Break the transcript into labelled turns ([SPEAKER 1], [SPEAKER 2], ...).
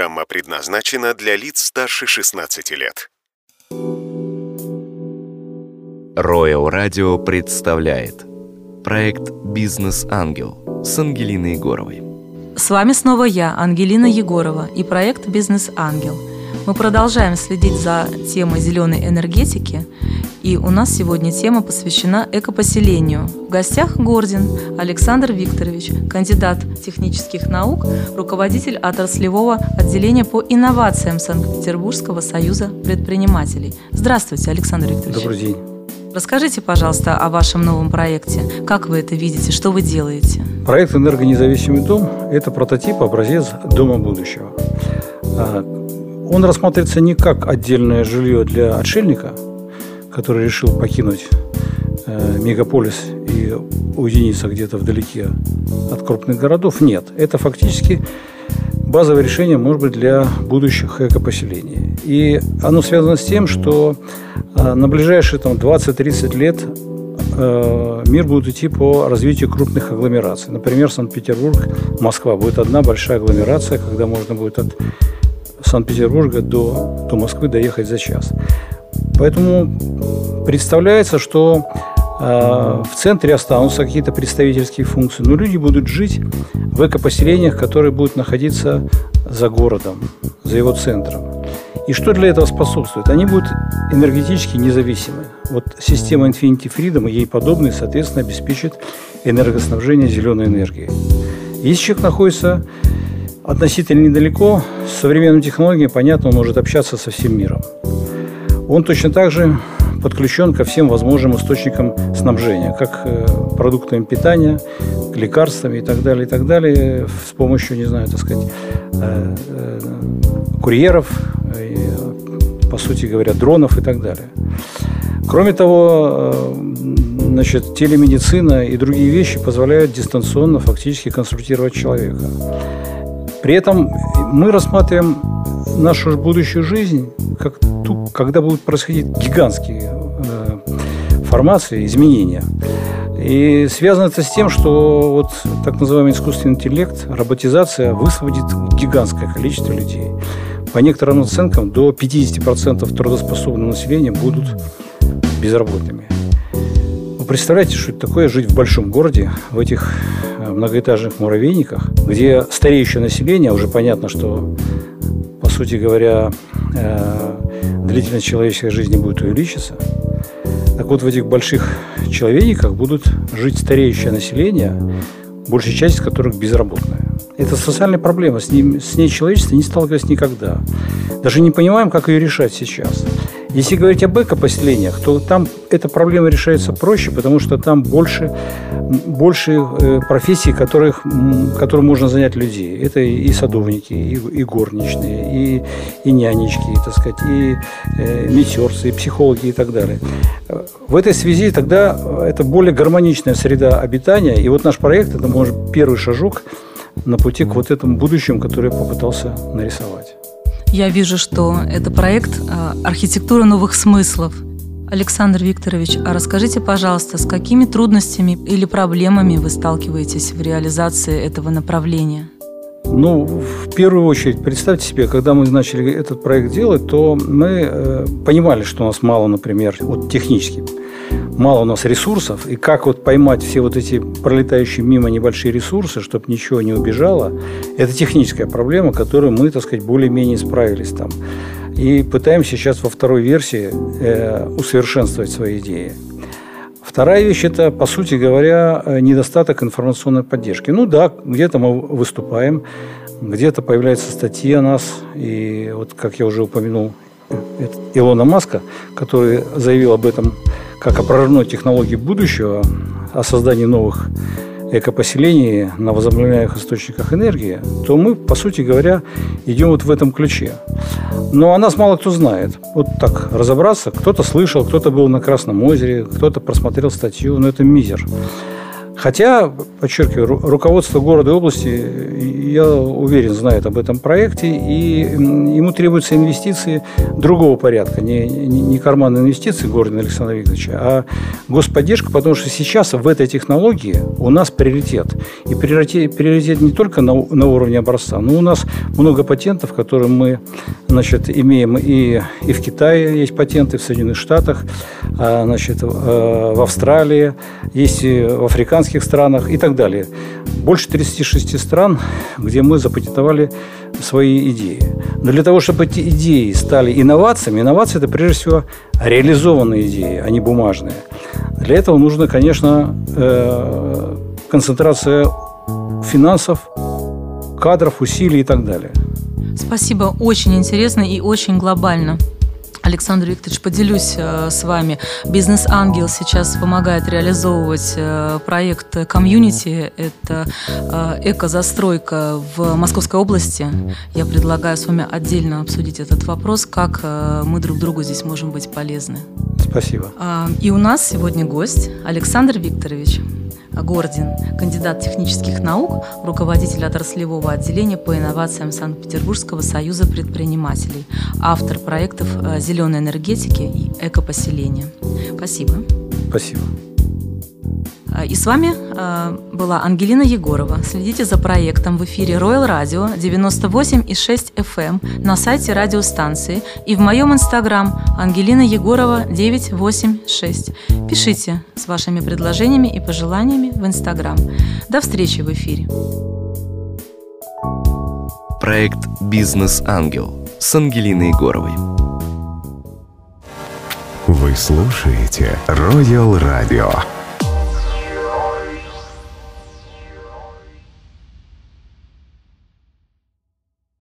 [SPEAKER 1] Программа предназначена для лиц старше 16 лет.
[SPEAKER 2] Роял Радио представляет проект «Бизнес-ангел» с Ангелиной Егоровой.
[SPEAKER 3] С вами снова я, Ангелина Егорова, и проект «Бизнес-ангел». Мы продолжаем следить за темой зеленой энергетики, и у нас сегодня тема посвящена экопоселению. В гостях Гордин Александр Викторович, кандидат технических наук, руководитель отраслевого отделения по инновациям Санкт-Петербургского союза предпринимателей. Здравствуйте, Александр Викторович.
[SPEAKER 4] Добрый день.
[SPEAKER 3] Расскажите, пожалуйста, о вашем новом проекте. Как вы это видите? Что вы делаете?
[SPEAKER 4] Проект «Энергонезависимый дом» – это прототип, образец дома будущего. А, он рассматривается не как отдельное жилье для отшельника, который решил покинуть э, мегаполис и уединиться где-то вдалеке от крупных городов. Нет, это фактически базовое решение, может быть, для будущих экопоселений. И оно связано с тем, что э, на ближайшие там, 20-30 лет э, мир будет идти по развитию крупных агломераций. Например, Санкт-Петербург, Москва будет одна большая агломерация, когда можно будет от Санкт-Петербурга до, до Москвы доехать за час. Поэтому представляется, что э, в центре останутся какие-то представительские функции, но люди будут жить в экопоселениях, которые будут находиться за городом, за его центром. И что для этого способствует? Они будут энергетически независимы. Вот система Infinity Freedom и ей подобные, соответственно, обеспечит энергоснабжение зеленой энергией. Если человек находится относительно недалеко, с современными технологиями, понятно, он может общаться со всем миром. Он точно так же подключен ко всем возможным источникам снабжения, как э, продуктами питания, лекарствами и так далее, и так далее, с помощью, не знаю, так сказать, э, э, курьеров, по сути говоря, дронов и так далее. Кроме того, значит, телемедицина и другие вещи позволяют дистанционно фактически консультировать человека. При этом мы рассматриваем нашу будущую жизнь как ту, когда будут происходить гигантские э, формации, изменения. И связано это с тем, что вот так называемый искусственный интеллект, роботизация высвободит гигантское количество людей. По некоторым оценкам, до 50% трудоспособного населения будут безработными. Вы представляете, что это такое жить в большом городе, в этих многоэтажных муравейниках, где стареющее население, уже понятно, что, по сути говоря, э, длительность человеческой жизни будет увеличиться. Так вот, в этих больших человейниках будут жить стареющее население, большая часть из которых безработная. Это социальная проблема, с, ним, с ней человечество не сталкивалось никогда. Даже не понимаем, как ее решать сейчас. Если говорить об экопоселениях, то там эта проблема решается проще, потому что там больше, больше э, профессий, которых, которым можно занять людей. Это и садовники, и, и горничные, и, и нянечки, так сказать, и э, метерцы, и психологи и так далее. В этой связи тогда это более гармоничная среда обитания. И вот наш проект – это, может, первый шажок на пути к вот этому будущему, который я попытался нарисовать.
[SPEAKER 3] Я вижу, что это проект а, «Архитектура новых смыслов». Александр Викторович, а расскажите, пожалуйста, с какими трудностями или проблемами вы сталкиваетесь в реализации этого направления?
[SPEAKER 4] Ну, в первую очередь, представьте себе, когда мы начали этот проект делать, то мы э, понимали, что у нас мало, например, вот технически мало у нас ресурсов, и как вот поймать все вот эти пролетающие мимо небольшие ресурсы, чтобы ничего не убежало, это техническая проблема, которую мы, так сказать, более-менее справились там. И пытаемся сейчас во второй версии э, усовершенствовать свои идеи. Вторая вещь – это, по сути говоря, э, недостаток информационной поддержки. Ну да, где-то мы выступаем, где-то появляются статьи о нас. И вот, как я уже упомянул, э, Илона Маска, который заявил об этом как о прорывной технологии будущего, о создании новых экопоселений на возобновляемых источниках энергии, то мы, по сути говоря, идем вот в этом ключе. Но о нас мало кто знает. Вот так разобраться, кто-то слышал, кто-то был на Красном озере, кто-то просмотрел статью, но это мизер. Хотя, подчеркиваю, руководство города и области, я уверен, знает об этом проекте, и ему требуются инвестиции другого порядка, не, не, карманные инвестиции города Александра Викторовича, а господдержка, потому что сейчас в этой технологии у нас приоритет. И приоритет, приоритет не только на, на уровне образца, но у нас много патентов, которые мы значит, имеем и, и в Китае есть патенты, в Соединенных Штатах, а, значит, в Австралии, есть в африканских африканских странах и так далее. Больше 36 стран, где мы запатентовали свои идеи. Но для того, чтобы эти идеи стали инновациями, инновации – это прежде всего реализованные идеи, а не бумажные. Для этого нужно, конечно, э, концентрация финансов, кадров, усилий и так далее.
[SPEAKER 3] Спасибо, очень интересно и очень глобально. Александр Викторович, поделюсь э, с вами. Бизнес-ангел сейчас помогает реализовывать э, проект комьюнити. Это э, эко-застройка в Московской области. Я предлагаю с вами отдельно обсудить этот вопрос, как мы друг другу здесь можем быть полезны.
[SPEAKER 4] Спасибо.
[SPEAKER 3] А, и у нас сегодня гость Александр Викторович. Гордин, кандидат технических наук, руководитель отраслевого отделения по инновациям Санкт-Петербургского союза предпринимателей, автор проектов э, зеленой энергетики и экопоселения. Спасибо.
[SPEAKER 4] Спасибо.
[SPEAKER 3] А, и с вами а, была Ангелина Егорова. Следите за проектом в эфире Royal Radio 98,6 FM на сайте радиостанции и в моем инстаграм Ангелина Егорова 986. Пишите с вашими предложениями и пожеланиями в инстаграм. До встречи в эфире.
[SPEAKER 2] Проект «Бизнес-ангел» с Ангелиной Егоровой.
[SPEAKER 1] Вы слушаете Royal Radio.